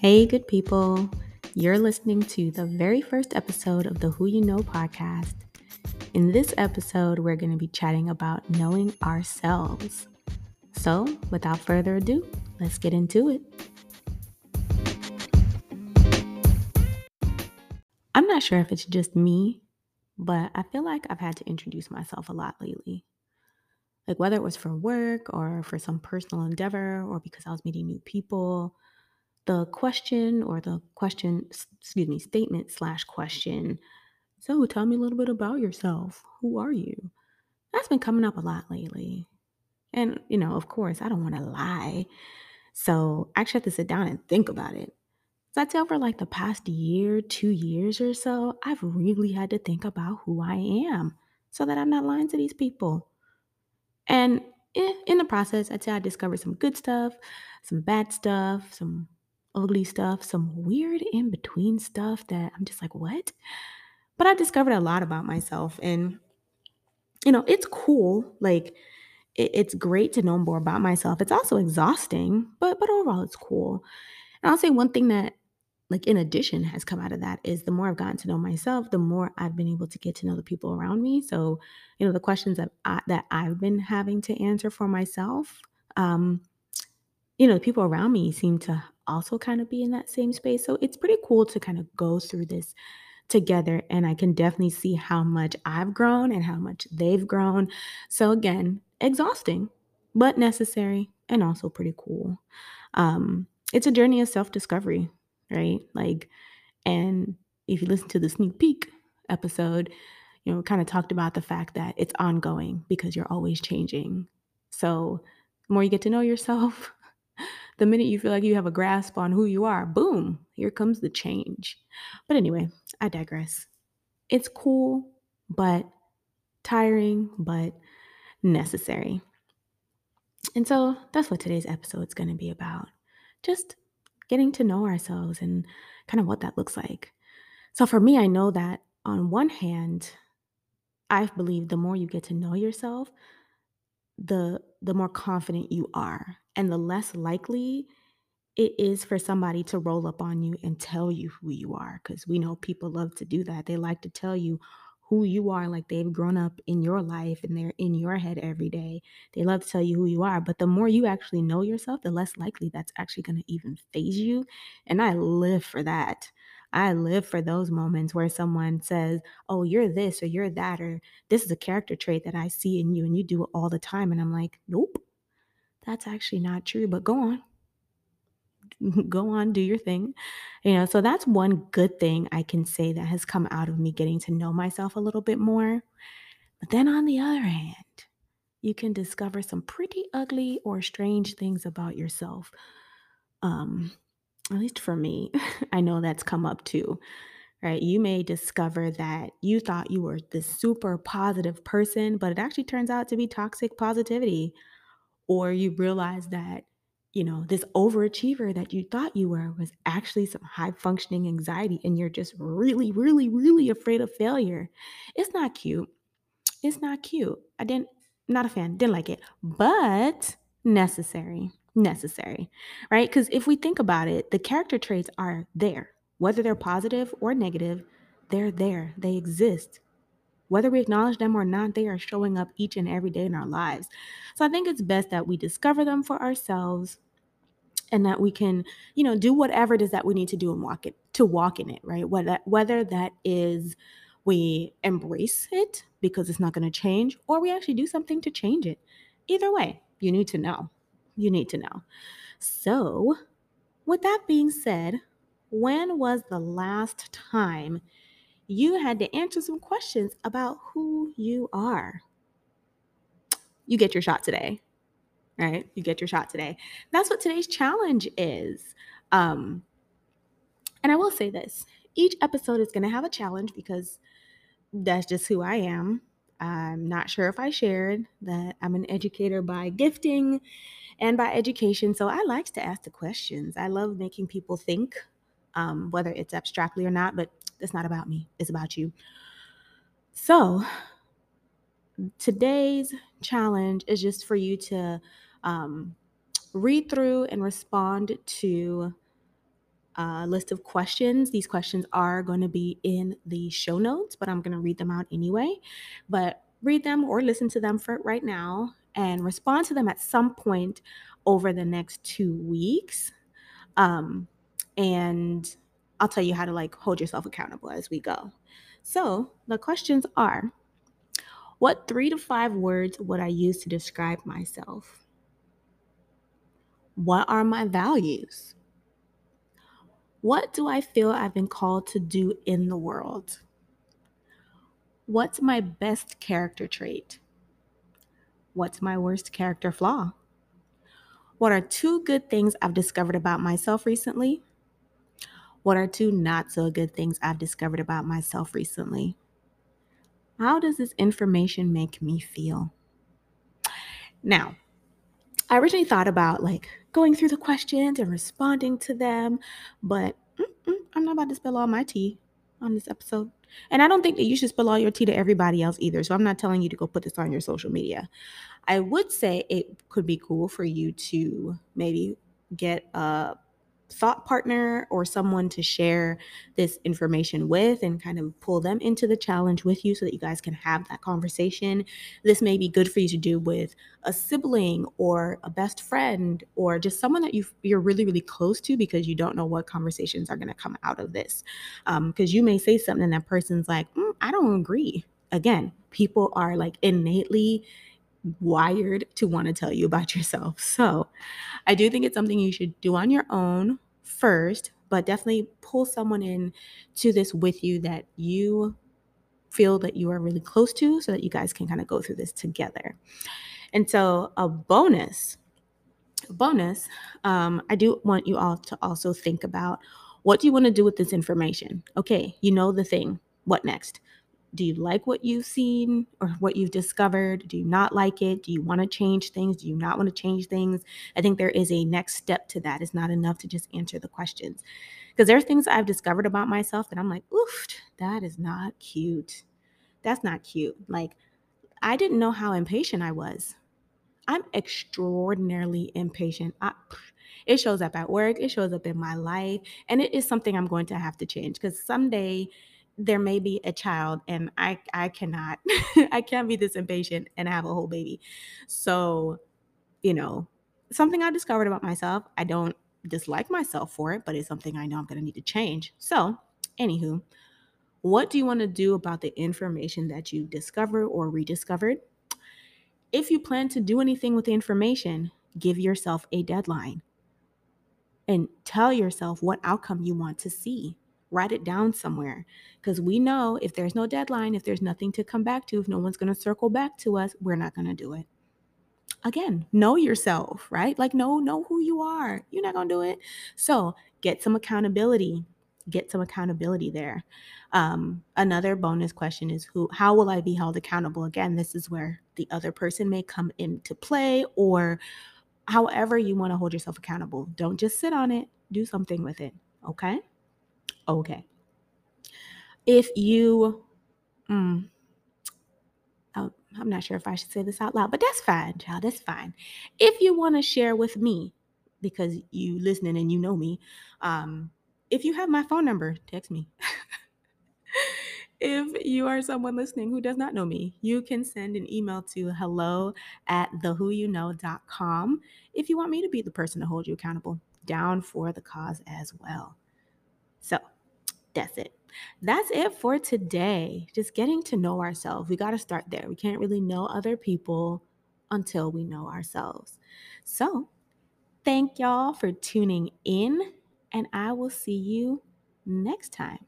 Hey, good people. You're listening to the very first episode of the Who You Know podcast. In this episode, we're going to be chatting about knowing ourselves. So, without further ado, let's get into it. I'm not sure if it's just me, but I feel like I've had to introduce myself a lot lately. Like, whether it was for work or for some personal endeavor or because I was meeting new people the question or the question, excuse me, statement slash question. So tell me a little bit about yourself. Who are you? That's been coming up a lot lately. And, you know, of course, I don't want to lie. So I actually have to sit down and think about it. So I'd say over like the past year, two years or so, I've really had to think about who I am so that I'm not lying to these people. And in the process, I'd say I discovered some good stuff, some bad stuff, some ugly stuff, some weird in between stuff that I'm just like, what? But I discovered a lot about myself. And, you know, it's cool. Like, it, it's great to know more about myself. It's also exhausting, but but overall it's cool. And I'll say one thing that like in addition has come out of that is the more I've gotten to know myself, the more I've been able to get to know the people around me. So, you know, the questions that I, that I've been having to answer for myself, um, you know, the people around me seem to also kind of be in that same space. So it's pretty cool to kind of go through this together. And I can definitely see how much I've grown and how much they've grown. So again, exhausting, but necessary and also pretty cool. Um, it's a journey of self discovery, right? Like, and if you listen to the sneak peek episode, you know, kind of talked about the fact that it's ongoing because you're always changing. So, the more you get to know yourself, the minute you feel like you have a grasp on who you are, boom, here comes the change. But anyway, I digress. It's cool, but tiring, but necessary. And so that's what today's episode is going to be about. Just getting to know ourselves and kind of what that looks like. So for me, I know that on one hand, I believe the more you get to know yourself, the the more confident you are and the less likely it is for somebody to roll up on you and tell you who you are because we know people love to do that. They like to tell you who you are like they've grown up in your life and they're in your head every day. They love to tell you who you are, but the more you actually know yourself, the less likely that's actually going to even phase you. And I live for that. I live for those moments where someone says, Oh, you're this or you're that, or this is a character trait that I see in you and you do it all the time. And I'm like, Nope, that's actually not true, but go on. go on, do your thing. You know, so that's one good thing I can say that has come out of me getting to know myself a little bit more. But then on the other hand, you can discover some pretty ugly or strange things about yourself. Um, at least for me, I know that's come up too, right? You may discover that you thought you were this super positive person, but it actually turns out to be toxic positivity. Or you realize that, you know, this overachiever that you thought you were was actually some high functioning anxiety, and you're just really, really, really afraid of failure. It's not cute. It's not cute. I didn't, not a fan, didn't like it, but necessary necessary, right? Because if we think about it, the character traits are there, whether they're positive or negative, they're there, they exist. Whether we acknowledge them or not, they are showing up each and every day in our lives. So I think it's best that we discover them for ourselves and that we can, you know, do whatever it is that we need to do and walk it to walk in it, right? Whether whether that is we embrace it because it's not going to change or we actually do something to change it. Either way, you need to know you need to know. So, with that being said, when was the last time you had to answer some questions about who you are? You get your shot today, right? You get your shot today. That's what today's challenge is. Um, and I will say this each episode is going to have a challenge because that's just who I am. I'm not sure if I shared that I'm an educator by gifting and by education. So I like to ask the questions. I love making people think, um, whether it's abstractly or not, but it's not about me, it's about you. So today's challenge is just for you to um, read through and respond to a list of questions. These questions are going to be in the show notes, but I'm going to read them out anyway. But read them or listen to them for right now and respond to them at some point over the next two weeks. Um, and I'll tell you how to like hold yourself accountable as we go. So the questions are What three to five words would I use to describe myself? What are my values? What do I feel I've been called to do in the world? What's my best character trait? What's my worst character flaw? What are two good things I've discovered about myself recently? What are two not so good things I've discovered about myself recently? How does this information make me feel? Now, I originally thought about like going through the questions and responding to them, but I'm not about to spill all my tea on this episode. And I don't think that you should spill all your tea to everybody else either. So I'm not telling you to go put this on your social media. I would say it could be cool for you to maybe get a thought partner or someone to share this information with and kind of pull them into the challenge with you so that you guys can have that conversation. This may be good for you to do with a sibling or a best friend or just someone that you you're really really close to because you don't know what conversations are going to come out of this. Because um, you may say something and that person's like, mm, I don't agree. Again, people are like innately wired to want to tell you about yourself. So I do think it's something you should do on your own first, but definitely pull someone in to this with you that you feel that you are really close to so that you guys can kind of go through this together. And so a bonus, bonus, um, I do want you all to also think about what do you want to do with this information? Okay, you know the thing. What next? Do you like what you've seen or what you've discovered? Do you not like it? Do you want to change things? Do you not want to change things? I think there is a next step to that. It's not enough to just answer the questions. Because there are things I've discovered about myself that I'm like, oof, that is not cute. That's not cute. Like, I didn't know how impatient I was. I'm extraordinarily impatient. I, it shows up at work, it shows up in my life, and it is something I'm going to have to change because someday there may be a child and I I cannot I can't be this impatient and have a whole baby. So, you know, something I discovered about myself. I don't dislike myself for it, but it's something I know I'm going to need to change. So, anywho, what do you want to do about the information that you discovered or rediscovered? If you plan to do anything with the information, give yourself a deadline and tell yourself what outcome you want to see write it down somewhere because we know if there's no deadline, if there's nothing to come back to, if no one's going to circle back to us, we're not going to do it. Again, know yourself, right? Like know know who you are. You're not going to do it. So, get some accountability. Get some accountability there. Um, another bonus question is who how will I be held accountable? Again, this is where the other person may come into play or however you want to hold yourself accountable. Don't just sit on it, do something with it. Okay okay. If you, mm, oh, I'm not sure if I should say this out loud, but that's fine, child. That's fine. If you want to share with me, because you listening and you know me, um, if you have my phone number, text me. if you are someone listening who does not know me, you can send an email to hello at thewhoyouknow.com if you want me to be the person to hold you accountable. Down for the cause as well. So that's it. That's it for today. Just getting to know ourselves. We got to start there. We can't really know other people until we know ourselves. So, thank y'all for tuning in, and I will see you next time.